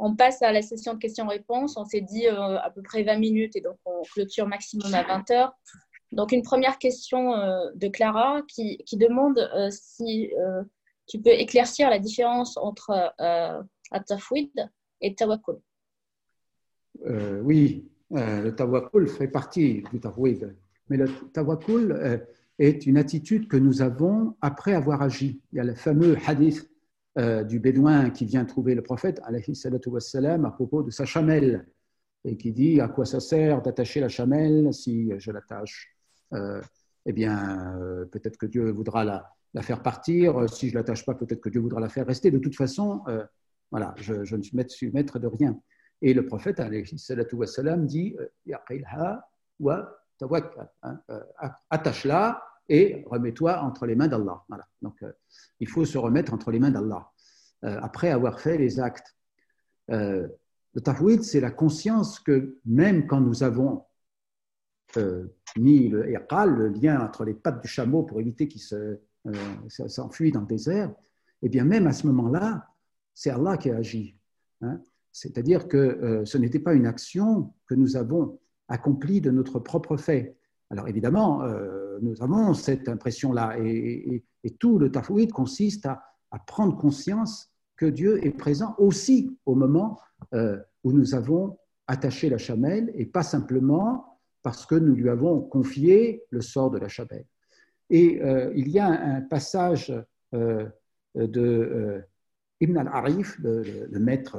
on passe à la session de questions-réponses. On s'est dit euh, à peu près 20 minutes et donc on clôture maximum à 20 heures. Donc, une première question euh, de Clara qui, demande euh, si tu peux éclaircir la différence entre At-Tafwid et Tawakkul. oui, le Tawakkul fait partie du Tafwid. Mais le Tawakkul est une attitude que nous avons après avoir agi. Il y a le fameux hadith euh, du bédouin qui vient trouver le prophète wassalam, à propos de sa chamelle et qui dit à quoi ça sert d'attacher la chamelle si je l'attache euh, Eh bien, euh, peut-être que Dieu voudra la, faire partir. Si je l'attache pas, peut-être que Dieu voudra la faire rester. De toute façon, voilà, je, ne suis maître de rien. Et le prophète wassalam, dit wa hein, attache-la et remets-toi entre les mains d'Allah. Donc, euh, il faut se remettre entre les mains d'Allah euh, après avoir fait les actes. Euh, le tafwid, c'est la conscience que même quand nous avons mis le iqal, le lien entre les pattes du chameau pour éviter qu'il s'enfuit dans le désert, et eh bien même à ce moment-là, c'est Allah qui a agi. Hein. C'est-à-dire que ce n'était pas une action que nous avons accomplie de notre propre fait. Alors évidemment, nous avons cette impression-là et, tout le tafouid consiste à, prendre conscience que Dieu est présent aussi au moment euh, où nous avons attaché la chamelle et pas simplement parce que nous lui avons confié le sort de la chamelle. Et euh, il y a un passage de Ibn al-Arif, le, le, maître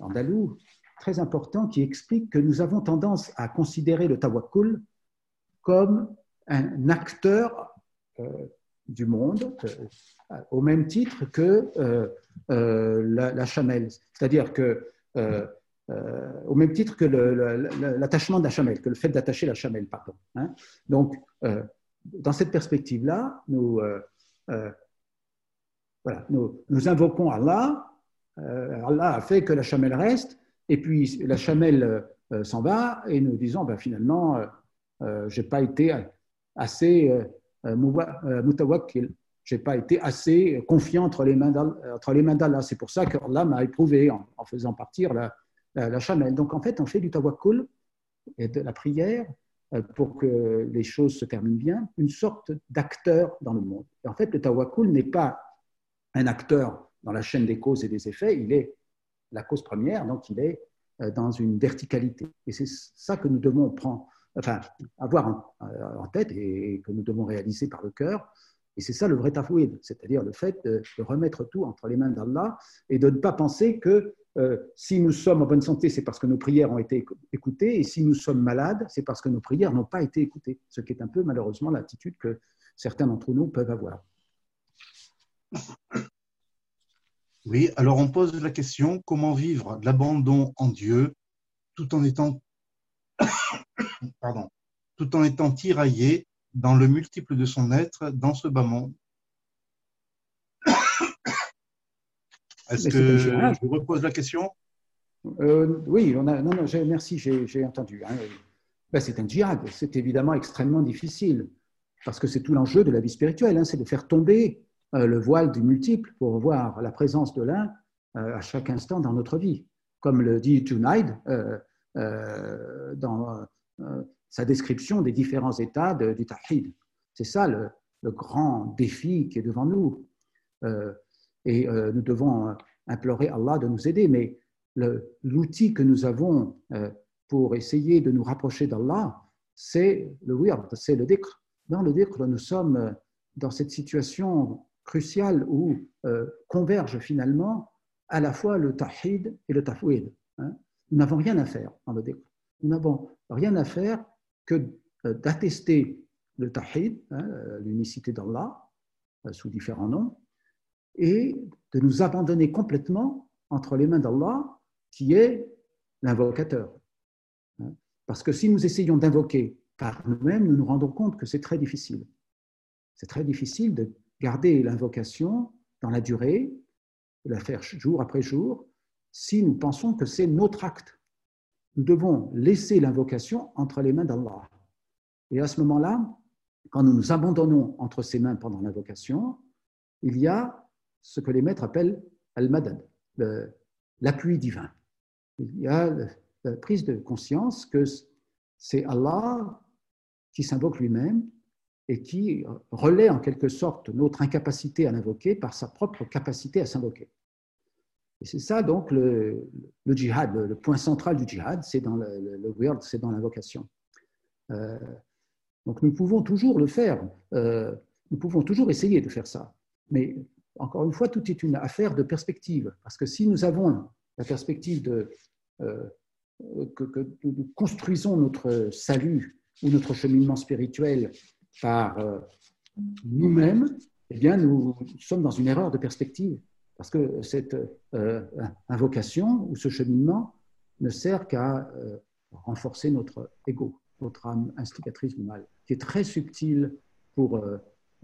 andalou, très important, qui explique que nous avons tendance à considérer le tawakkul comme un acteur euh, du monde, euh, au même titre que euh, la, chamelle. C'est-à-dire que, au même titre que l'attachement de la chamelle, que le fait d'attacher la chamelle, pardon. Hein. Donc, dans cette perspective-là, nous, voilà, nous, nous, invoquons Allah. Allah a fait que la chamelle reste, et puis la chamelle s'en va, et nous disons, ben, finalement, j'ai pas été assez euh, euh, mutawakkil. J'ai pas été assez confiant entre les mains d'Allah. C'est pour ça qu'Allah m'a éprouvé en, faisant partir la, la, chamelle. Donc en fait, on fait du tawakkul et de la prière pour que les choses se terminent bien, une sorte d'acteur dans le monde. Et en fait, le tawakkul n'est pas un acteur dans la chaîne des causes et des effets, il est la cause première, donc il est dans une verticalité. Et c'est ça que nous devons prendre, enfin, avoir en, tête et, que nous devons réaliser par le cœur. Et c'est ça le vrai tafouid, c'est-à-dire le fait de, remettre tout entre les mains d'Allah et de ne pas penser que euh, si nous sommes en bonne santé, c'est parce que nos prières ont été écoutées, et si nous sommes malades, c'est parce que nos prières n'ont pas été écoutées, ce qui est un peu malheureusement l'attitude que certains d'entre nous peuvent avoir. Oui, alors on pose la question, comment vivre l'abandon en Dieu tout en étant pardon, tout en étant tiraillé dans le multiple de son être dans ce bas monde. Est-ce que je repose la question? Euh, Oui, on a, non, non, merci, j'ai entendu. Hein. Ben, c'est un djihad, c'est évidemment extrêmement difficile, parce que c'est tout l'enjeu de la vie spirituelle, hein, c'est de faire tomber euh, le voile du multiple pour voir la présence de l'un euh, à chaque instant dans notre vie. Comme le dit Junaid, euh, dans sa description des différents états du Tawhid. C'est ça le, grand défi qui est devant nous. Euh, et nous devons implorer Allah de nous aider, mais l'outil que nous avons pour essayer de nous rapprocher d'Allah, c'est le wird, c'est le dhikr. Dans le dhikr, nous sommes dans cette situation cruciale où convergent finalement à la fois le tawhid et le tafwid. Hein. Nous n'avons rien à faire dans le dhikr. Nous n'avons rien à faire que euh, d'attester le tawhid, hein, euh, l'unicité d'Allah, euh, sous différents noms, et de nous abandonner complètement entre les mains d'Allah, qui est l'invocateur. Hein. Parce que si nous essayons d'invoquer par nous-mêmes, nous nous rendons compte que c'est très difficile. C'est très difficile de garder l'invocation dans la durée, de la faire jour après jour, si nous pensons que c'est notre acte. Nous devons laisser l'invocation entre les mains d'Allah. Et à ce moment-là, quand nous nous abandonnons entre ses mains pendant l'invocation, il y a ce que les maîtres appellent al-madad, l'appui divin. Il y a la prise de conscience que c'est Allah qui s'invoque lui-même et qui relaie en quelque sorte notre incapacité à l'invoquer par sa propre capacité à s'invoquer. Et c'est ça donc le, djihad, le, point central du djihad, c'est dans le, le, c'est dans l'invocation. Euh, donc nous pouvons toujours le faire, euh, nous pouvons toujours essayer de faire ça. Mais encore une fois, tout est une affaire de perspective. Parce que si nous avons la perspective de, euh, que, nous construisons notre salut ou notre cheminement spirituel par nous-mêmes, eh bien, nous sommes dans une erreur de perspective. Parce que cette euh, invocation ou ce cheminement ne sert qu'à euh, renforcer notre ego, notre âme instigatrice du mal, qui est très subtil pour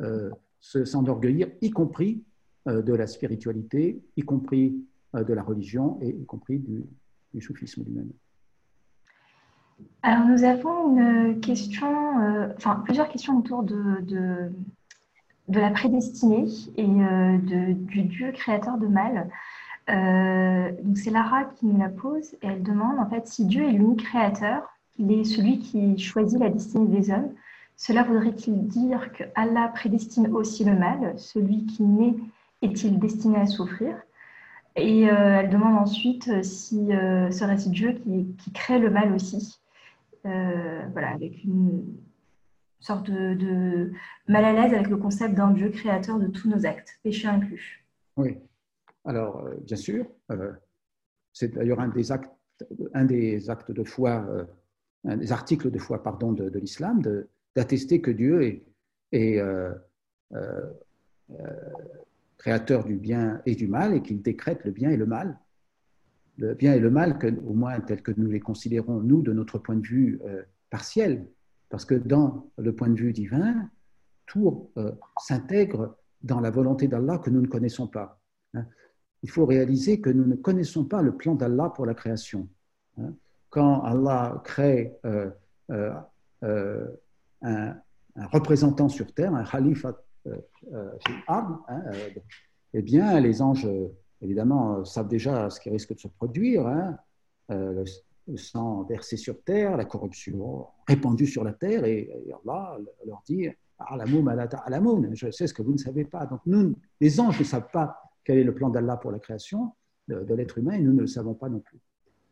euh, s'enorgueillir, y compris de la spiritualité, y compris de la religion et y compris du, du soufisme lui-même. Alors nous avons une question, enfin plusieurs questions autour de la prédestinée et euh, du Dieu créateur de mal. Euh, donc c'est Lara qui nous la pose et elle demande en fait si Dieu est l'unique créateur, il est celui qui choisit la destinée des hommes. Cela voudrait-il dire que Allah prédestine aussi le mal? Celui qui naît est-il destiné à souffrir? Et euh, elle demande ensuite si serait-ce Dieu qui, qui, crée le mal aussi Voilà, avec une, sorte de, mal à l'aise avec le concept d'un Dieu créateur de tous nos actes, péché inclus. Oui, alors euh, bien sûr, euh, c'est d'ailleurs un des actes, un des actes de foi, euh, un des articles de foi pardon de, l'islam, d'attester que Dieu est, créateur du bien et du mal et qu'il décrète le bien et le mal. Le bien et le mal, que, au moins tel que nous les considérons, nous, de notre point de vue partiel, parce que dans le point de vue divin, tout euh, s'intègre dans la volonté d'Allah que nous ne connaissons pas. Hein. Il faut réaliser que nous ne connaissons pas le plan d'Allah pour la création. Hein. Quand Allah crée euh, euh, un, représentant sur terre, un khalifa hein, eh bien, les anges, évidemment, savent déjà ce qui risque de se produire le sang versé sur terre, la corruption répandue sur la terre, et, Allah leur dit je sais ce que vous ne savez pas. Donc nous, les anges ne savent pas quel est le plan d'Allah pour la création de, l'être humain, et nous ne le savons pas non plus.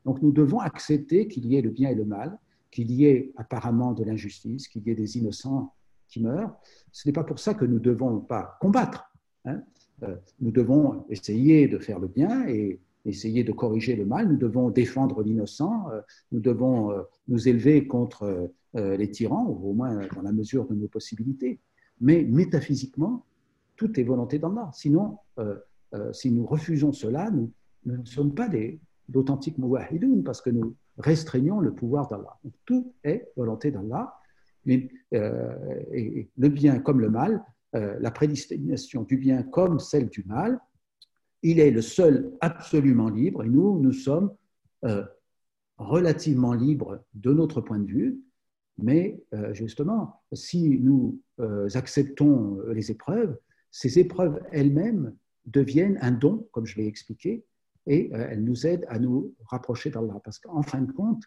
Donc nous devons accepter qu'il y ait le bien et le mal, qu'il y ait apparemment de l'injustice, qu'il y ait des innocents qui meurent. Ce n'est pas pour ça que nous ne devons pas combattre. Hein. Euh, nous devons essayer de faire le bien et essayer de corriger le mal, nous devons défendre l'innocent, euh, nous devons euh, nous élever contre euh, les tyrans, au moins dans la mesure de nos possibilités. Mais métaphysiquement, tout est volonté d'Allah. Sinon, si nous refusons cela, nous, ne sommes pas d'authentiques muwahidoun parce que nous restreignons le pouvoir d'Allah. Tout est volonté d'Allah. le bien comme le mal, la prédestination du bien comme celle du mal, il est le seul absolument libre et nous, nous sommes euh, relativement libres de notre point de vue, mais euh, justement, si nous euh, acceptons les épreuves, ces épreuves elles-mêmes deviennent un don, comme je l'ai expliqué, et elles nous aident à nous rapprocher d'Allah. Parce qu'en fin de compte,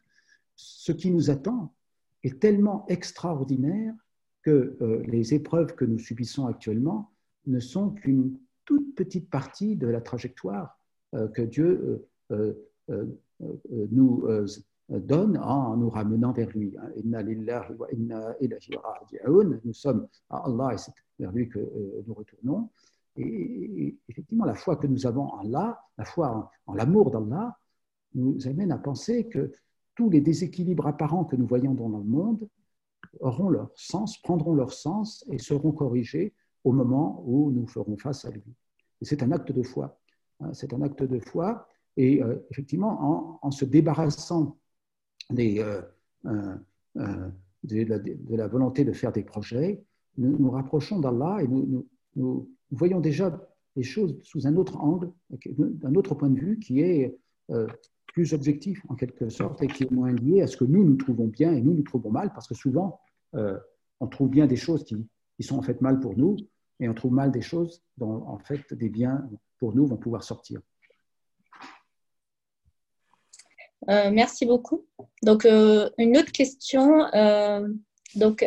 ce qui nous attend est tellement extraordinaire que les épreuves que nous subissons actuellement ne sont qu'une toute petite partie de la trajectoire euh, que Dieu euh, euh, nous donne en nous ramenant vers lui. Hein. Nous sommes à Allah et c'est vers lui que nous retournons. Et effectivement, la foi que nous avons en Allah, la foi en, l'amour d'Allah, nous amène à penser que tous les déséquilibres apparents que nous voyons dans le monde auront leur sens, prendront leur sens et seront corrigés au moment où nous ferons face à lui. C'est un acte de foi. Hein, c'est un acte de foi. Et euh, effectivement, en, se débarrassant euh, euh, de, la, volonté de faire des projets, nous nous rapprochons d'Allah et nous, nous, voyons déjà les choses sous un autre angle, d'un autre point de vue qui est plus objectif en quelque sorte et qui est moins lié à ce que nous nous trouvons bien et nous nous trouvons mal, parce que souvent on trouve bien des choses qui, qui sont en fait mal pour nous, et on trouve mal des choses dont en fait des biens pour nous vont pouvoir sortir. merci beaucoup. Donc, une autre question. donc,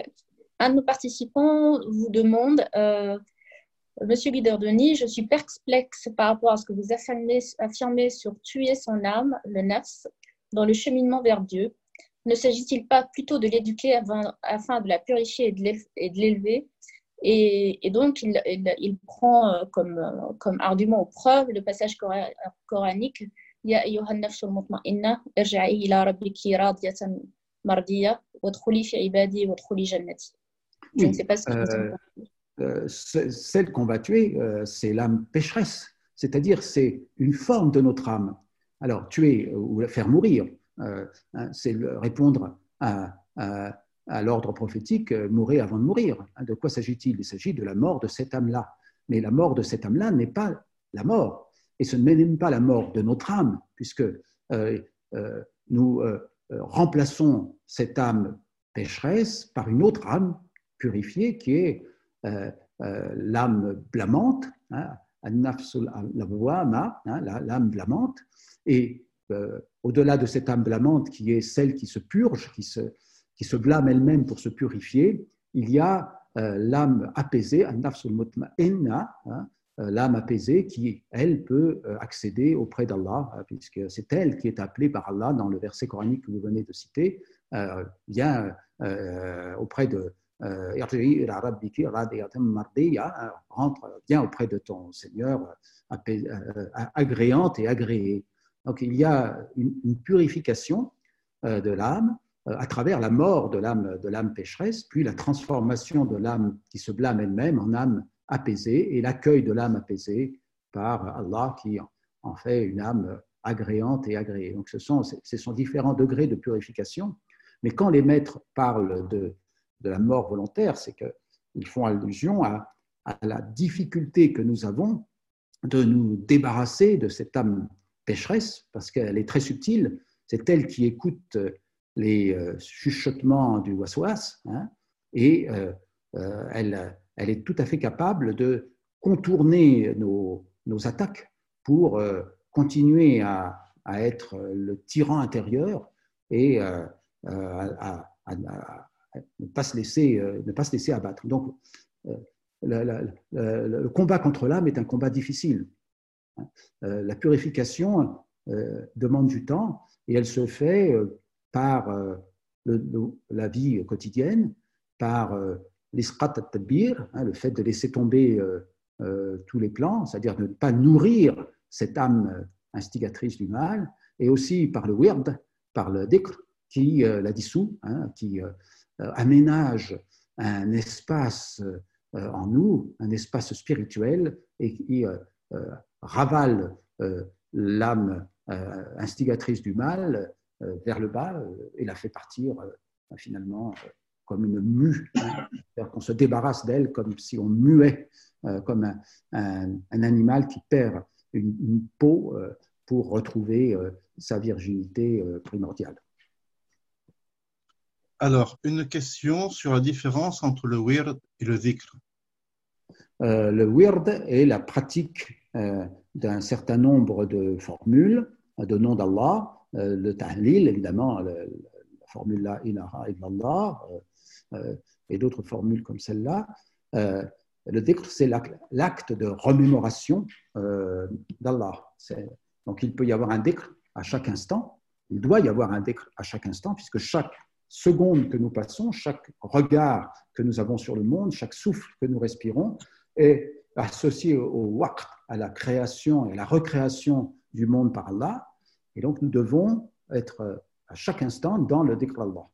un de nos participants vous demande Monsieur Denis, je suis perplexe par rapport à ce que vous affirmez, sur tuer son âme, le nafs, dans le cheminement vers Dieu. Ne s'agit-il pas plutôt de l'éduquer afin de la purifier et de l'élever? Et, donc, il, prend euh, comme, euh, comme argument ou preuve le passage coranique Ya mutma'inna irja'i ila rabbiki radiyatan mardiya wadkhuli fi ibadi wadkhuli jannati. Je ne sais pas ce que en euh, celle qu'on va tuer, euh, c'est l'âme pécheresse, c'est-à-dire c'est une forme de notre âme. Alors, tuer ou faire mourir, euh, hein, c'est répondre à, l'ordre prophétique, mourir avant de mourir. Hein, de quoi s'agit-il? Il s'agit de la mort de cette âme-là. Mais la mort de cette âme-là n'est pas la mort. Et ce n'est même pas la mort de notre âme, puisque nous remplaçons cette âme pécheresse par une autre âme purifiée qui est euh, euh, l'âme blâmante, hein, hein l'âme blâmante, et euh, au-delà de cette âme blâmante qui est celle qui se purge, qui se, qui se blâme elle-même pour se purifier, il y a l'âme apaisée, hein, l'âme apaisée qui, elle, peut accéder auprès d'Allah, puisque c'est elle qui est appelée par Allah dans le verset coranique que vous venez de citer, bien auprès de, euh, rentre bien auprès de ton Seigneur, euh, agréante et agréée. Donc il y a une, purification euh, de l'âme à travers la mort de l'âme de l'âme pécheresse, puis la transformation de l'âme qui se blâme elle-même en âme apaisée et l'accueil de l'âme apaisée par Allah qui en fait une âme agréante et agréée. Donc ce sont, ce sont différents degrés de purification, mais quand les maîtres parlent de de la mort volontaire, c'est qu'ils font allusion à, la difficulté que nous avons de nous débarrasser de cette âme pécheresse, parce qu'elle est très subtile. C'est elle qui écoute les euh, chuchotements du waswas, hein, et euh, euh, elle, elle, est tout à fait capable de contourner nos, attaques pour continuer à, être le tyran intérieur et à, ne pas se laisser, ne pas se laisser abattre. Donc, le combat contre l'âme est un combat difficile. Euh, la purification demande du temps et elle se fait par la vie quotidienne, par l'isqat al-tabir, hein, le fait de laisser tomber tous les plans, c'est-à-dire de ne pas nourrir cette âme instigatrice du mal, et aussi par le wird, par le dhikr, qui la dissout, hein, qui euh, aménage un espace euh, en nous, un espace spirituel, et qui euh, ravale l'âme instigatrice du mal vers le bas et la fait partir finalement comme une mue, hein. c'est-à-dire qu'on se débarrasse d'elle comme si on muait, comme un, animal qui perd une peau pour retrouver sa virginité primordiale. Alors, une question sur la différence entre le wird et le dhikr. Euh, le wird est la pratique euh, d'un certain nombre de formules, de noms d'Allah, euh, le tahlil, évidemment, la formule la ilaha illallah, et d'autres formules comme celle-là. le dhikr, c'est l'acte de remémoration d'Allah. Donc, il peut y avoir un dhikr à chaque instant, il doit y avoir un dhikr à chaque instant, puisque chaque seconde que nous passons, chaque regard que nous avons sur le monde, chaque souffle que nous respirons est associé au waqt, à la création et à la recréation du monde par Allah. Et donc nous devons être à chaque instant dans le dhikr Allah.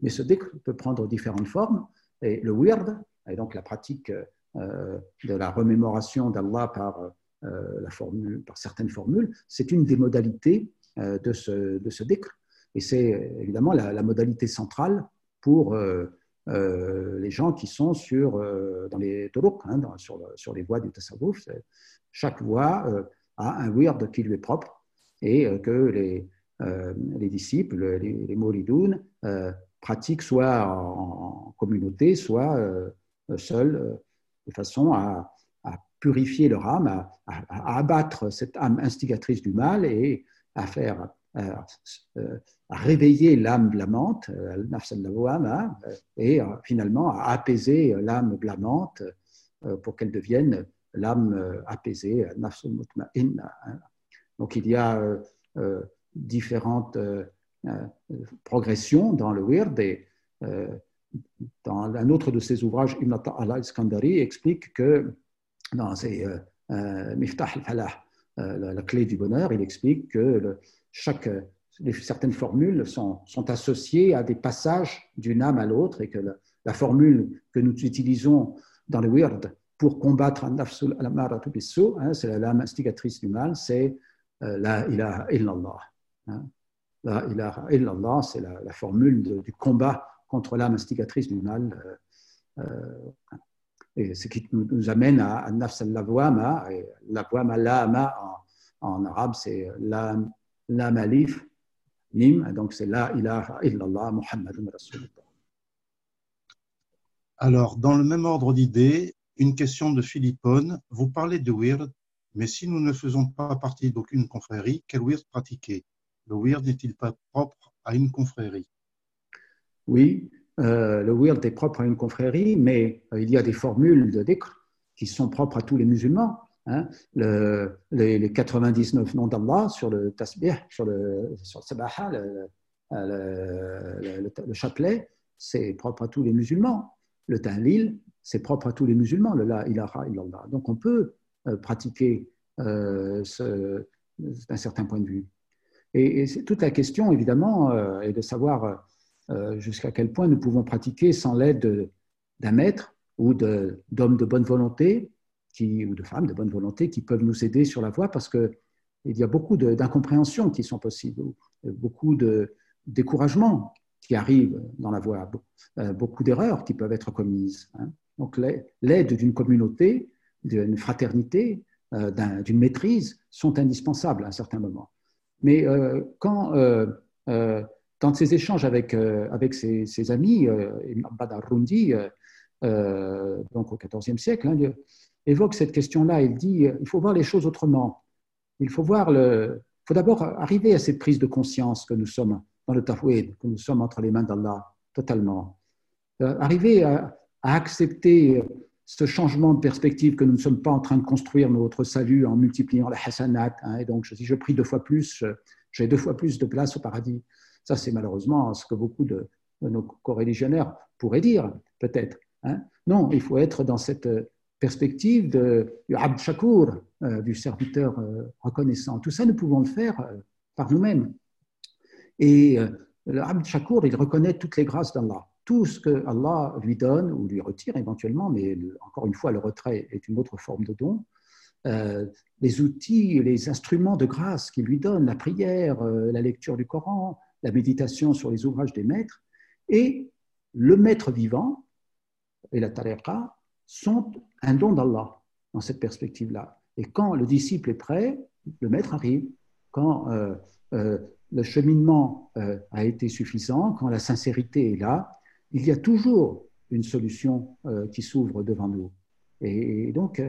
Mais ce dhikr peut prendre différentes formes. Et le wird, et donc la pratique euh, de la remémoration d'Allah par, euh, par certaines formules, c'est une des modalités euh, de ce, de. Et c'est évidemment la, modalité centrale pour euh, euh, les gens qui sont sur, euh, dans les turuq, hein, sur, sur, les voies du tasawwuf. Chaque voie a un wird qui lui est propre et que les, les disciples, les, les pratiquent soit en, communauté, soit seuls, de façon à, purifier leur âme, à, abattre cette âme instigatrice du mal et à faire réveiller l'âme blâmante, et finalement à apaiser l'âme blâmante pour qu'elle devienne l'âme apaisée, Donc il y a différentes progressions dans le wird et dans un autre de ses ouvrages, Ibn al-Iskandari explique que dans ses Miftah al-Falah, la, clé du bonheur, il explique que chaque, certaines formules sont, associées à des passages d'une âme à l'autre et que la, formule que nous utilisons dans le wird pour combattre hein, c'est la lame instigatrice du mal, c'est euh, la ilaha illallah. Hein. La ilaha illallah, c'est la, formule du combat contre l'âme instigatrice du mal. Euh, euh, et ce qui nous, amène à, nafs al-lawama, lawama lama en, arabe, c'est l'âme la malif, nim, donc c'est la ilaha illallah Muhammadun Rasulullah. Alors, dans le même ordre d'idées, une question de Philippone. Vous parlez de wird, mais si nous ne faisons pas partie d'aucune confrérie, quel wird pratiquer? Le wird n'est-il pas propre à une confrérie? Oui, euh, le wird est propre à une confrérie, mais euh, il y a des formules de qui sont propres à tous les musulmans. Hein, le, les, 99 noms d'Allah sur le tasbih, sur le, sur le sabaha, le, le, chapelet, c'est propre à tous les musulmans. Le ta'lil, c'est propre à tous les musulmans, le la ilaha illallah. Donc on peut euh, pratiquer euh, d'un certain point de vue. Et, toute la question, évidemment, euh, est de savoir euh, jusqu'à quel point nous pouvons pratiquer sans l'aide d'un maître ou d'hommes de bonne volonté ou de femmes de bonne volonté qui peuvent nous aider sur la voie parce qu'il y a beaucoup d'incompréhensions qui sont possibles, beaucoup de découragement qui arrive dans la voie, euh, beaucoup d'erreurs qui peuvent être commises. Hein. Donc l'aide d'une communauté, d'une fraternité, euh, d'une maîtrise sont indispensables à un certain moment. Mais euh, quand, dans ces échanges avec, ses, ses amis, Badar Rundi, donc au XIVe siècle, hein, évoque cette question-là. Il dit euh, il faut voir les choses autrement. Il faut voir faut d'abord arriver à cette prise de conscience que nous sommes dans le tafouid, que nous sommes entre les mains d'Allah totalement. Euh, arriver à, accepter ce changement de perspective que nous ne sommes pas en train de construire notre salut en multipliant la hasanat. Hein, et donc, si je prie deux fois plus, j'ai deux fois plus de place au paradis. Ça, c'est malheureusement ce que beaucoup de, nos coreligionnaires pourraient dire, peut-être. Hein. Non, il faut être dans cette perspective de, du Abd Shakur, euh, du serviteur euh, reconnaissant. Tout ça, nous pouvons le faire euh, par nous-mêmes. Et le Abd Shakur, il reconnaît toutes les grâces d'Allah. Tout ce que Allah lui donne ou lui retire éventuellement, mais encore une fois, le retrait est une autre forme de don. les outils, les instruments de grâce qu'il lui donne, la prière, la lecture du Coran, la méditation sur les ouvrages des maîtres, et le maître vivant, et la tariqa, sont un don d'Allah dans cette perspective-là. Et quand le disciple est prêt, le maître arrive. Quand euh, euh, le cheminement euh, a été suffisant, quand la sincérité est là, il y a toujours une solution qui s'ouvre devant nous. Et, donc,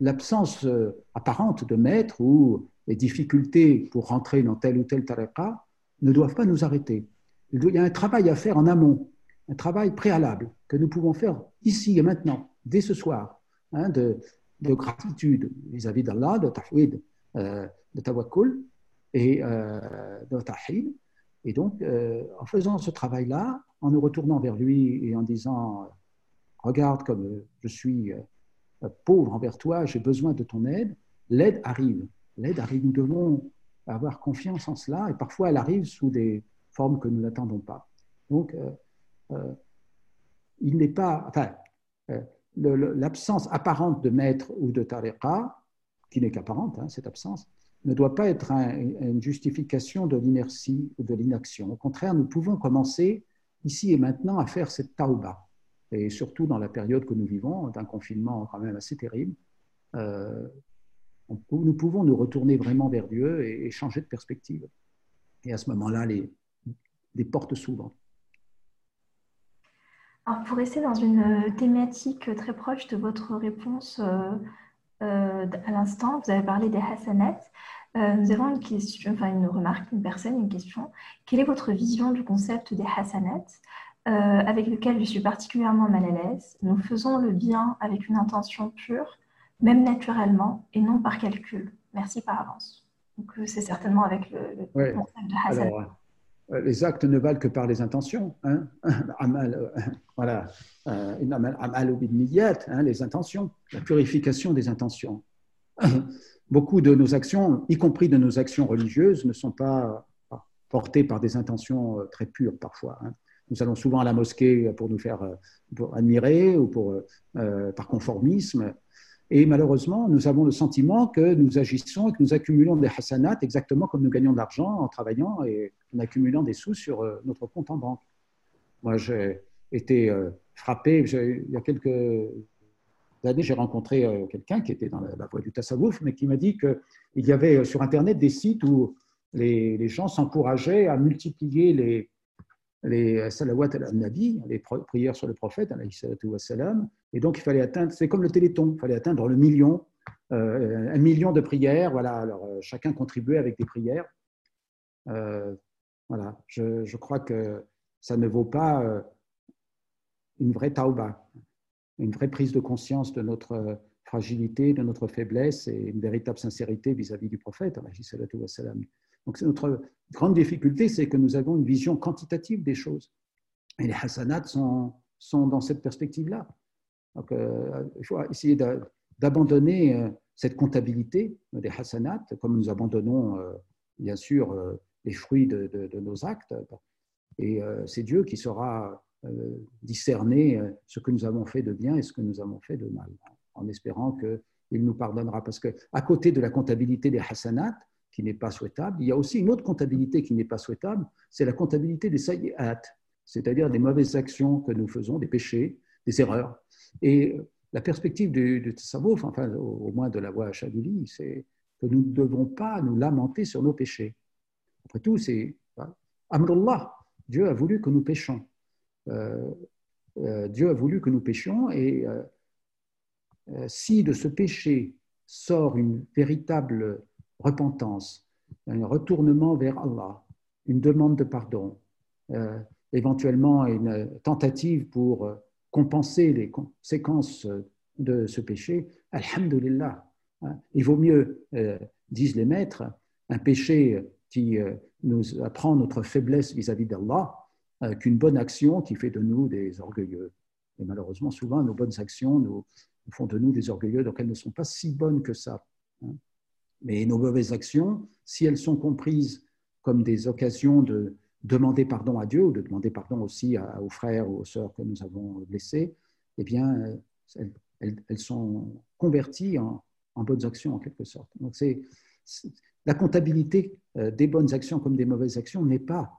l'absence apparente de maître ou les difficultés pour rentrer dans tel ou tel tariqa ne doivent pas nous arrêter. Il y a un travail à faire en amont un travail préalable que nous pouvons faire ici et maintenant, dès ce soir, hein, de, gratitude vis-à-vis d'Allah, de tafwid, euh, de tawakkul et euh, de tahid. Et donc, euh, en faisant ce travail-là, en nous retournant vers lui et en disant Regarde comme je suis pauvre envers toi, j'ai besoin de ton aide, l'aide arrive. L'aide arrive, nous devons avoir confiance en cela et parfois elle arrive sous des formes que nous n'attendons pas. Donc, euh, il n'est pas, enfin, euh, l'absence apparente de maître ou de tariqa, qui n'est qu'apparente, hein, cette absence, ne doit pas être une justification de l'inertie ou de l'inaction. Au contraire, nous pouvons commencer ici et maintenant à faire cette tauba. Et surtout dans la période que nous vivons, d'un confinement quand même assez terrible, euh, nous pouvons nous retourner vraiment vers Dieu et, changer de perspective. Et à ce moment-là, les, les portes s'ouvrent pour rester dans une euh, thématique très proche de votre réponse euh, euh, à l'instant, vous avez parlé des Hassanat. Euh, nous avons une question, enfin une remarque, une personne, une question. Quelle est votre vision du concept des hasanat euh, avec lequel je suis particulièrement mal à l'aise? Nous faisons le bien avec une intention pure, même naturellement, et non par calcul. Merci par avance. Donc euh, c'est certainement avec le, concept de hasanat. Les actes ne valent que par les intentions. Hein voilà. hein, les intentions, la purification des intentions beaucoup de nos actions, y compris de nos actions religieuses, ne sont pas portées par des intentions euh, très pures parfois. Hein. Nous allons souvent à la mosquée pour nous faire euh, admirer ou pour, euh, par conformisme. Et malheureusement, nous avons le sentiment que nous agissons et que nous accumulons des hasanats exactement comme nous gagnons de l'argent en travaillant et en accumulant des sous sur notre compte en banque. Moi, j'ai été frappé il y a quelques années, j'ai rencontré euh, quelqu'un qui était dans la, voie du tassawouf, mais qui m'a dit qu'il y avait euh, sur Internet des sites où les, gens s'encourageaient à multiplier les, les salawat al-nabi, les prières sur le prophète, et donc il fallait atteindre, c'est comme le téléthon, il fallait atteindre le million, euh, un million de prières, voilà, alors chacun contribuait avec des prières. voilà, je, je, crois que ça ne vaut pas une vraie tauba une vraie prise de conscience de notre euh, fragilité, de notre faiblesse et une véritable sincérité vis-à-vis du prophète. Donc notre grande difficulté, c'est que nous avons une vision quantitative des choses. Et les hasanats sont, dans cette perspective-là. Donc euh, il faut essayer d'abandonner euh, cette comptabilité des hasanats, comme nous abandonnons bien sûr les fruits de, de nos actes. Et c'est Dieu qui euh, discerner euh, ce que nous avons fait de bien et ce que nous avons fait de mal, en espérant qu'il nous pardonnera. Parce qu'à côté de la comptabilité des hasanat, qui n'est pas souhaitable, il y a aussi une autre comptabilité qui n'est pas souhaitable, c'est la comptabilité des sayyat, c'est-à-dire des mauvaises actions que nous faisons, des péchés, des erreurs. Et la perspective du, du enfin au, moins de la voie Chadili, c'est que nous ne devons pas nous lamenter sur nos péchés. Après tout, c'est Amrullah, Dieu a voulu que nous péchons. Euh, euh, Dieu a voulu que nous péchions et euh, si de ce péché sort une véritable repentance, un retournement vers Allah, une demande de pardon, éventuellement une tentative pour compenser les conséquences de ce péché, Alhamdulillah. Hein. Il vaut mieux, disent les maîtres, un péché qui nous apprend notre faiblesse vis-à-vis d'Allah euh, qu'une bonne action qui fait de nous des orgueilleux. Et malheureusement, souvent, nos bonnes actions nous, font de nous des orgueilleux, donc elles ne sont pas si bonnes que ça. Mais nos mauvaises actions, si elles sont comprises comme des occasions de demander pardon à Dieu ou de demander pardon aussi aux frères ou aux sœurs que nous avons blessés, eh bien, euh, elles, sont converties en, bonnes actions en quelque sorte. Donc, c'est la comptabilité euh, des bonnes actions comme des mauvaises actions n'est pas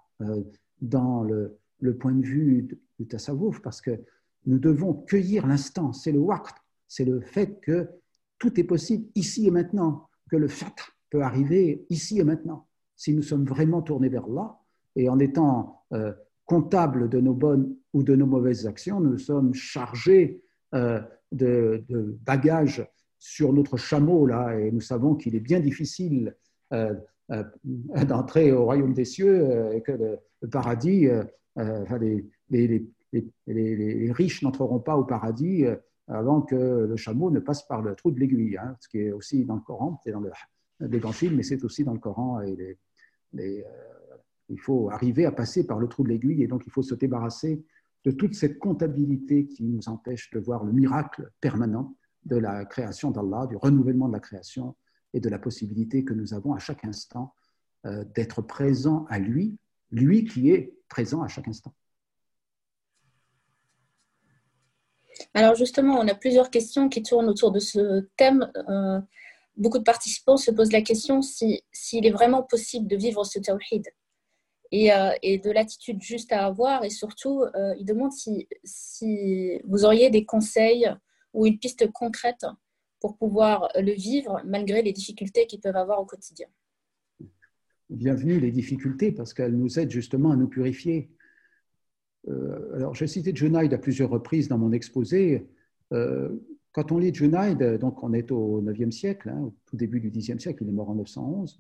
dans le, point de vue du tasawwuf parce que nous devons cueillir l'instant. C'est le waqt, c'est le fait que tout est possible ici et maintenant, que le fait peut arriver ici et maintenant. Si nous sommes vraiment tournés vers là et en étant euh, comptables de nos bonnes ou de nos mauvaises actions, nous sommes chargés euh, de, bagages sur notre chameau là et nous savons qu'il est bien difficile euh, d'entrer au royaume des cieux et que le, paradis, enfin, les, riches n'entreront pas au paradis avant que le chameau ne passe par le trou de l'aiguille, hein, ce qui est aussi dans le Coran, c'est dans l'évangile, mais c'est aussi dans le Coran. Et il faut arriver à passer par le trou de l'aiguille et donc il faut se débarrasser de toute cette comptabilité qui nous empêche de voir le miracle permanent de la création d'Allah, du renouvellement de la création et de la possibilité que nous avons à chaque instant euh, d'être présent à lui, lui qui est présent à chaque instant. Alors justement, on a plusieurs questions qui tournent autour de ce thème. Euh, beaucoup de participants se posent la question s'il si, est vraiment possible de vivre ce tawhid et, euh, et de l'attitude juste à avoir. Et surtout, ils demandent si, si, vous auriez des conseils ou une piste concrète pour pouvoir le vivre malgré les difficultés qu'ils peuvent avoir au quotidien. Bienvenue les difficultés parce qu'elles nous aident justement à nous purifier. Euh, alors, j'ai cité Junaid à plusieurs reprises dans mon exposé. Euh, quand on lit Junaid, donc on est au 9e siècle, hein, au tout début du 10e siècle, il est mort en 911,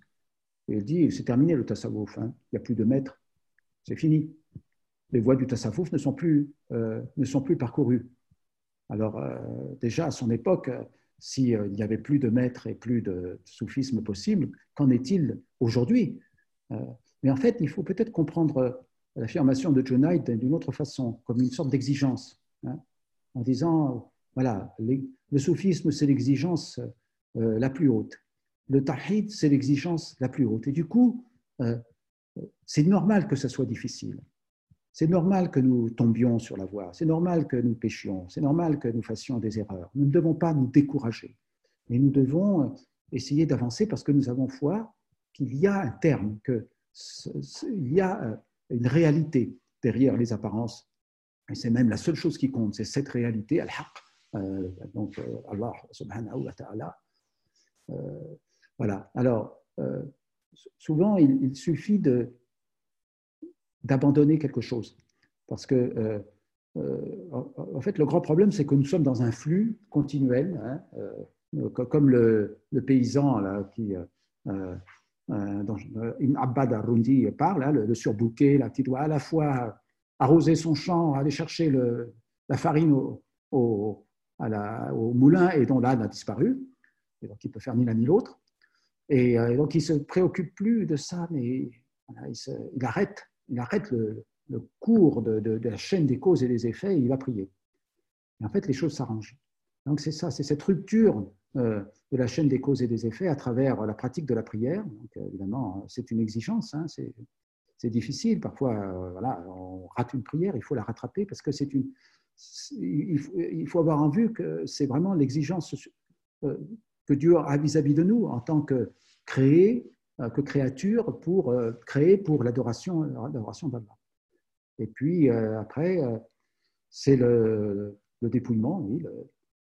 et il dit c'est terminé le tasawwuf, hein, il n'y a plus de maître, c'est fini. Les voies du tasawwuf ne sont plus, euh, ne sont plus parcourues. Alors, déjà à son époque, s'il n'y avait plus de maître et plus de soufisme possible, qu'en est-il aujourd'hui? Mais en fait, il faut peut-être comprendre l'affirmation de Junaid d'une autre façon, comme une sorte d'exigence, hein, en disant voilà, le soufisme, c'est l'exigence euh, la plus haute. Le tahid, c'est l'exigence la plus haute. Et du coup, euh, c'est normal que ça soit difficile. C'est normal que nous tombions sur la voie. C'est normal que nous péchions. C'est normal que nous fassions des erreurs. Nous ne devons pas nous décourager. Mais nous devons euh, essayer d'avancer parce que nous avons foi qu'il y a un terme, qu'il y a une réalité derrière les apparences. Et c'est même la seule chose qui compte, c'est cette réalité, al-haq, euh, donc euh, Allah subhanahu wa ta'ala. Euh, voilà. Alors, souvent, il, suffit d'abandonner quelque chose. Parce que, en fait, le grand problème, c'est que nous sommes dans un flux continuel, hein, comme le, paysan là, qui, euh, dont Abbad Arundi parle, hein, le, surbouquet, là, qui doit à la fois arroser son champ, aller chercher le, la farine au, moulin et dont l'âne a disparu. Et donc, il peut faire ni l'un ni l'autre. Et, euh, donc, il se préoccupe plus de ça, mais il, arrête, il arrête le, cours de, la chaîne des causes et des effets et il va prier. Et en fait, les choses s'arrangent. Donc, c'est ça, c'est cette rupture euh, de la chaîne des causes et des effets à travers la pratique de la prière. Donc, évidemment, c'est une exigence, hein, c'est difficile. Parfois, euh, voilà, on rate une prière, il faut la rattraper parce que c'est une, il faut avoir en vue que c'est vraiment l'exigence euh, que Dieu a vis-à-vis de nous en tant que créé, euh, que créature pour euh, créer pour l'adoration, l'adoration d'Allah. Et puis après, c'est le, dépouillement, oui,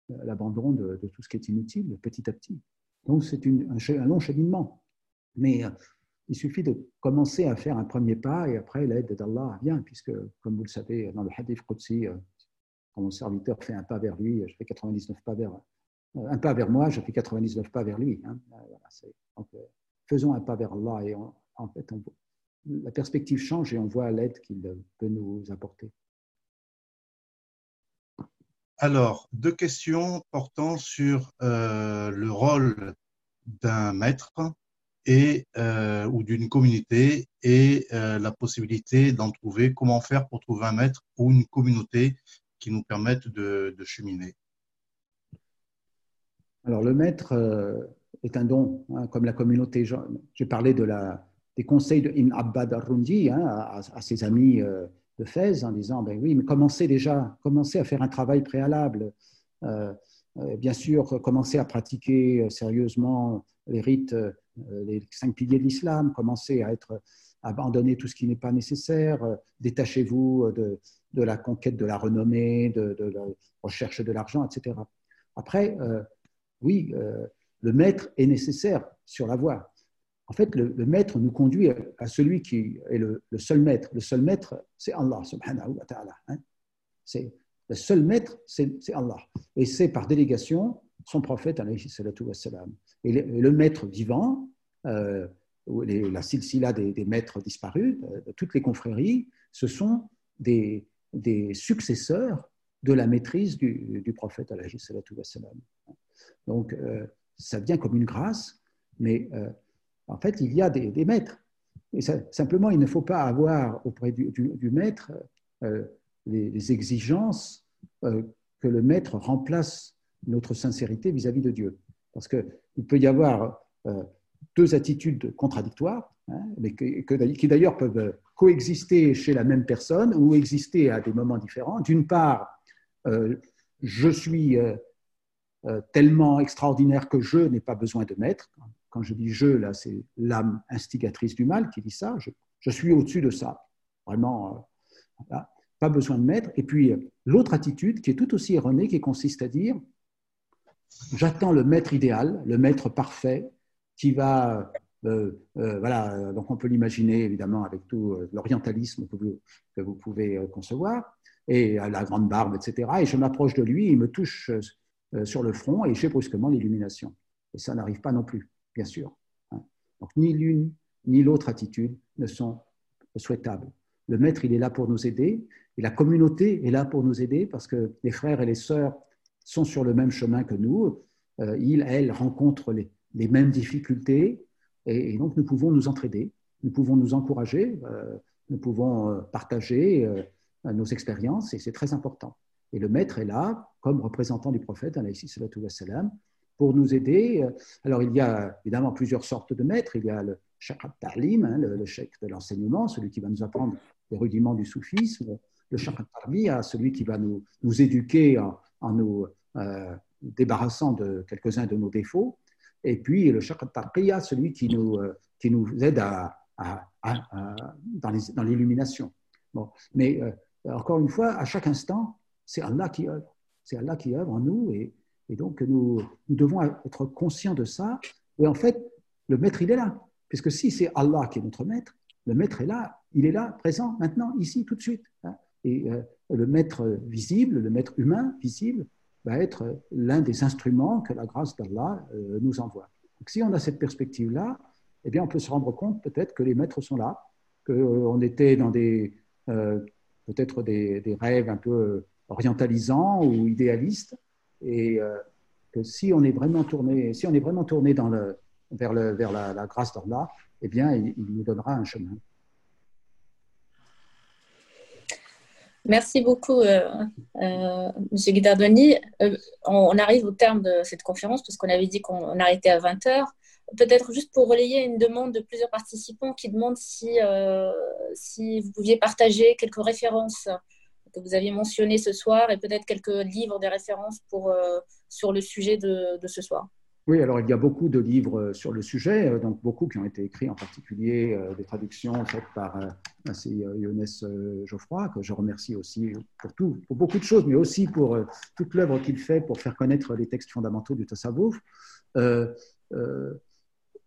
l'abandon de, tout ce qui est inutile, petit à petit. Donc c'est un, long cheminement. Mais il suffit de commencer à faire un premier pas et après l'aide d'Allah vient, puisque, comme vous le savez, dans le hadith Qudsi, mon serviteur fait un pas vers lui, je fais 99 pas vers, euh, un pas vers moi, je fais 99 pas vers lui. Hein. Euh, euh, faisons un pas vers Allah et en fait, la perspective change et on voit l'aide qu'il peut nous apporter. Alors, deux questions portant sur le rôle d'un maître et, ou d'une communauté et la possibilité d'en trouver, comment faire pour trouver un maître ou une communauté qui nous permettent de, cheminer? Alors le maître euh, est un don, hein, comme la communauté. J'ai parlé des conseils de Ibn Abbad al-Rundi hein, à, ses amis euh, de Fès en disant, ben oui, mais commencez déjà, commencez à faire un travail préalable. Euh, bien sûr, commencez à pratiquer sérieusement les rites, les cinq piliers de l'islam, commencez à être abandonner tout ce qui n'est pas nécessaire, détachez-vous de, de la conquête de la renommée, de, la recherche de l'argent, etc. Après, euh, oui, euh, le maître est nécessaire sur la voie. En fait, le, maître nous conduit à, celui qui est le, seul maître. Le seul maître, c'est Allah subhanahu wa ta'ala. Hein. Le seul maître, c'est Allah. Et c'est par délégation son prophète, alayhi salatu wa salam. Et le, maître vivant, euh, la silsila des, maîtres disparus, de toutes les confréries, ce sont des, successeurs de la maîtrise du, prophète. Donc, euh, ça vient comme une grâce, mais euh, en fait, il y a des, maîtres. Et simplement, il ne faut pas avoir auprès du, maître euh, les, exigences que le maître remplace notre sincérité vis-à-vis de Dieu. Parce qu'il peut y avoir deux attitudes contradictoires, hein, mais qui d'ailleurs peuvent coexister chez la même personne ou exister à des moments différents. D'une part, euh, je suis euh, euh, tellement extraordinaire que je n'ai pas besoin de maître. Quand je dis je, là, c'est l'âme instigatrice du mal qui dit ça. Je, suis au-dessus de ça. Vraiment, pas besoin de maître. Et puis, l'autre attitude qui est tout aussi erronée, qui consiste à dire j'attends le maître idéal, le maître parfait, qui va euh, euh, voilà, donc on peut l'imaginer évidemment avec tout euh, l'orientalisme que vous, que vous, pouvez concevoir, et la grande barbe, etc. Et je m'approche de lui, il me touche sur le front et j'ai brusquement l'illumination. Et ça n'arrive pas non plus, bien sûr. Hein. Donc ni l'une ni l'autre attitude ne sont souhaitables. Le maître, il est là pour nous aider et la communauté est là pour nous aider parce que les frères et les sœurs sont sur le même chemin que nous. Euh, ils, elles, rencontrent les, mêmes difficultés et, donc nous pouvons nous entraider, nous pouvons nous encourager, euh, nous pouvons euh, partager nos expériences et c'est très important. Et le maître est là comme représentant du prophète, pour nous aider. Alors il y a évidemment plusieurs sortes de maîtres. Il y a le cheikh al-ta'lim, hein, le, cheikh de l'enseignement, celui qui va nous apprendre les rudiments du soufisme. Le cheikh al celui qui va nous, éduquer en, nous euh, débarrassant de quelques-uns de nos défauts. Et puis le cheikh al celui qui nous, euh, qui nous aide à, dans l'illumination. Mais euh, encore une fois, à chaque instant, c'est Allah qui œuvre. C'est Allah qui œuvre en nous et, et donc nous, devons être conscients de ça. Et en fait, le maître, il est là. Puisque si c'est Allah qui est notre maître, le maître est là, il est là, présent, maintenant, ici, tout de suite. Hein. Et euh, le maître visible, le maître humain visible, va être l'un des instruments que la grâce d'Allah euh, nous envoie. Donc, si on a cette perspective-là, eh bien, on peut se rendre compte peut-être que les maîtres sont là, qu'on était dans des, euh, peut-être des, rêves un peu orientalisants ou idéalistes, et que si on est vraiment tourné, si on est vraiment tourné vers, vers la, grâce d'Allah, eh bien, il, nous donnera un chemin. Merci beaucoup, euh, euh, M. Guidardoni. Euh, on, arrive au terme de cette conférence, puisqu'on avait dit qu'on arrêtait à 20h. Peut-être juste pour relayer une demande de plusieurs participants qui demandent si vous pouviez partager quelques références que vous aviez mentionnées ce soir et peut-être quelques livres, des références pour, sur le sujet de, ce soir. Oui, alors il y a beaucoup de livres euh, sur le sujet, euh, donc beaucoup qui ont été écrits, en particulier euh, des traductions faites par Younes Geoffroy, que je remercie aussi pour pour beaucoup de choses, mais aussi pour toute l'œuvre qu'il fait pour faire connaître les textes fondamentaux du Tassawouf. il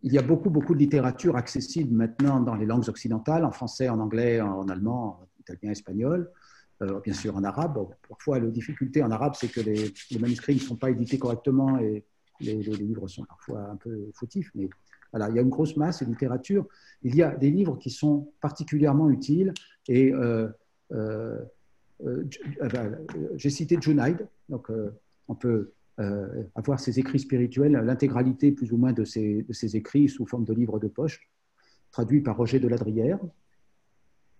y a beaucoup, beaucoup de littérature accessible maintenant dans les langues occidentales, en français, en anglais, en allemand, en italien, espagnol. Bien sûr en arabe. Parfois, la difficulté en arabe, c'est que les, manuscrits ne sont pas édités correctement et les, livres sont parfois un peu fautifs, mais voilà, il y a une grosse masse de littérature. Il y a des livres qui sont particulièrement utiles et euh, euh, euh, ben, j'ai cité Junaid, donc on peut avoir ses écrits spirituels, l'intégralité plus ou moins de ses, de ses, écrits sous forme de livres de poche, traduits par Roger de Ladrière.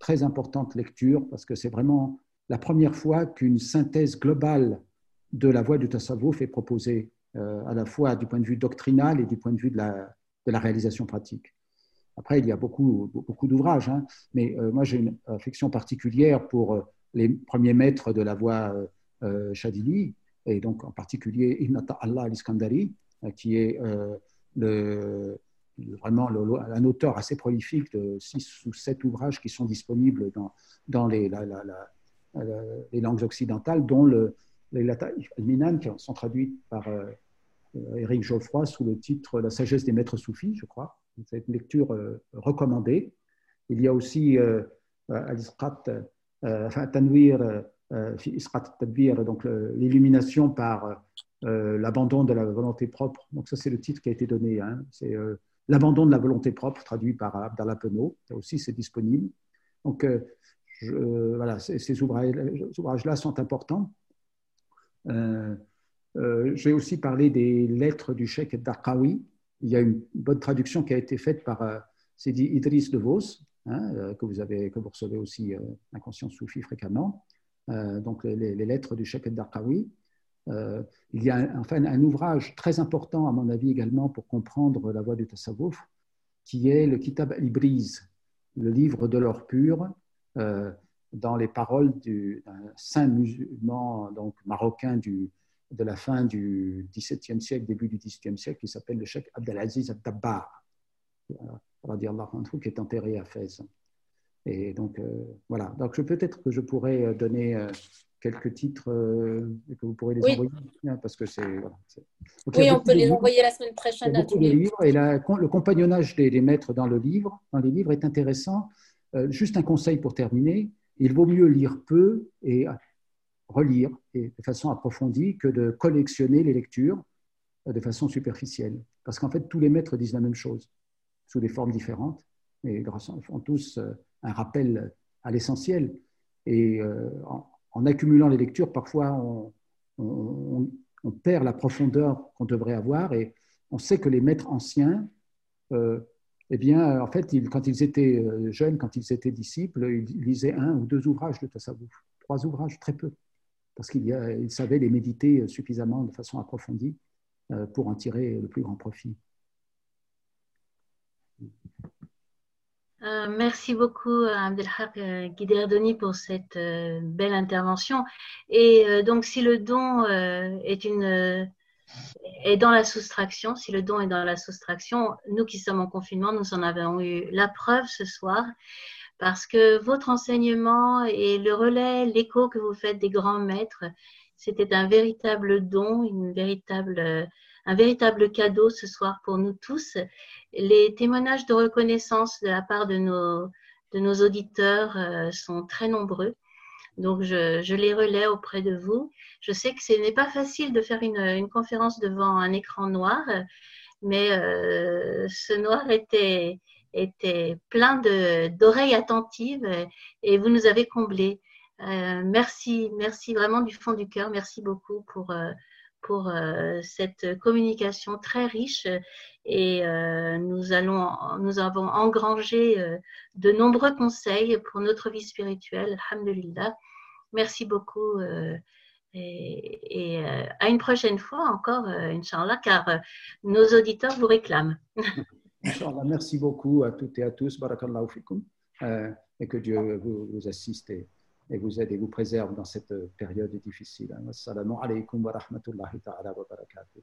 Très importante lecture parce que c'est vraiment la première fois qu'une synthèse globale de la voie du Tassawouf est proposée euh, à la fois du point de vue doctrinal et du point de vue de la, la réalisation pratique. Après, il y a beaucoup, beaucoup d'ouvrages, hein, mais euh, moi j'ai une affection particulière pour euh, les premiers maîtres de la voie Shadili, et donc en particulier Ibn Allah al-Iskandari, qui est vraiment un auteur assez prolifique de six ou sept ouvrages qui sont disponibles dans, dans les, les langues occidentales, dont le, les al-Minan, qui sont traduits par euh, Éric Geoffroy sous le titre La sagesse des maîtres soufis, je crois. C'est une lecture euh, recommandée. Il y a aussi euh, Al-Isqat, Tanwir, donc l'illumination par l'abandon de la volonté propre. Donc ça, c'est le titre qui a été donné. Hein. C'est l'abandon de la volonté propre, traduit par Abdallah Penaud. Ça aussi, c'est disponible. Donc voilà, ces, ouvrages-là sont importants. Euh, j'ai aussi parlé des lettres du cheikh Darqawi. Il y a une bonne traduction qui a été faite par euh, Sidi Idriss de Vos, hein, euh, que, vous avez, que vous recevez aussi inconscient soufi fréquemment. donc les, lettres du cheikh Darqawi. il y a enfin un ouvrage très important, à mon avis également, pour comprendre la voie du Tassawouf, qui est le Kitab al-Ibriz, le livre de l'or pur, dans les paroles d'un saint musulman donc marocain du, de la fin du XVIIe siècle, début du XVIIIe siècle, qui s'appelle le cheikh Abdelaziz Abdabbar, qui est enterré à Fès. Et donc, euh, voilà. Donc, peut-être que je pourrais euh, donner euh, quelques titres et que vous pourrez les envoyer, hein, parce que c'est. oui, on peut les envoyer la semaine prochaine à tous les livres. Et le compagnonnage des, des, maîtres dans le livre, dans les livres, est intéressant. Juste un conseil pour terminer il vaut mieux lire peu et relire et de façon approfondie que de collectionner les lectures de façon superficielle. Parce qu'en fait, tous les maîtres disent la même chose, sous des formes différentes, et font tous un rappel à l'essentiel. Et en, accumulant les lectures, parfois, on, perd la profondeur qu'on devrait avoir et on sait que les maîtres anciens, euh, eh bien, en fait, quand ils étaient euh, jeunes, quand ils étaient disciples, ils lisaient un ou deux ouvrages de Tassawouf, trois ouvrages, très peu, parce qu'ils savaient les méditer suffisamment de façon approfondie euh, pour en tirer le plus grand profit. Euh, merci beaucoup Abdelhak euh, Guiderdoni pour cette euh, belle intervention. Et donc si le don est une est dans la soustraction, si le don est dans la soustraction, nous qui sommes en confinement, nous en avons eu la preuve ce soir parce que votre enseignement et le relais, l'écho que vous faites des grands maîtres, c'était un véritable don, une véritable un véritable cadeau ce soir pour nous tous. Les témoignages de reconnaissance de la part de nos, de nos auditeurs euh, sont très nombreux. Donc, je, les relais auprès de vous. Je sais que ce n'est pas facile de faire une, une, conférence devant un écran noir, mais euh, ce noir était, était plein d'oreilles attentives et vous nous avez comblés. Euh, merci, merci vraiment du fond du cœur. Merci beaucoup pour, euh, pour euh, cette communication très riche et euh, nous, avons engrangé euh, de nombreux conseils pour notre vie spirituelle. Alhamdulillah. Merci beaucoup et, à une prochaine fois encore, Inch'Allah, car nos auditeurs vous réclament. Inch'Allah, merci beaucoup à toutes et à tous. Barakallahu fikum. et que Dieu vous, assiste et vous aide et vous préserve dans cette période difficile. Assalamu alaikum wa rahmatullahi ta'ala wa barakatuh.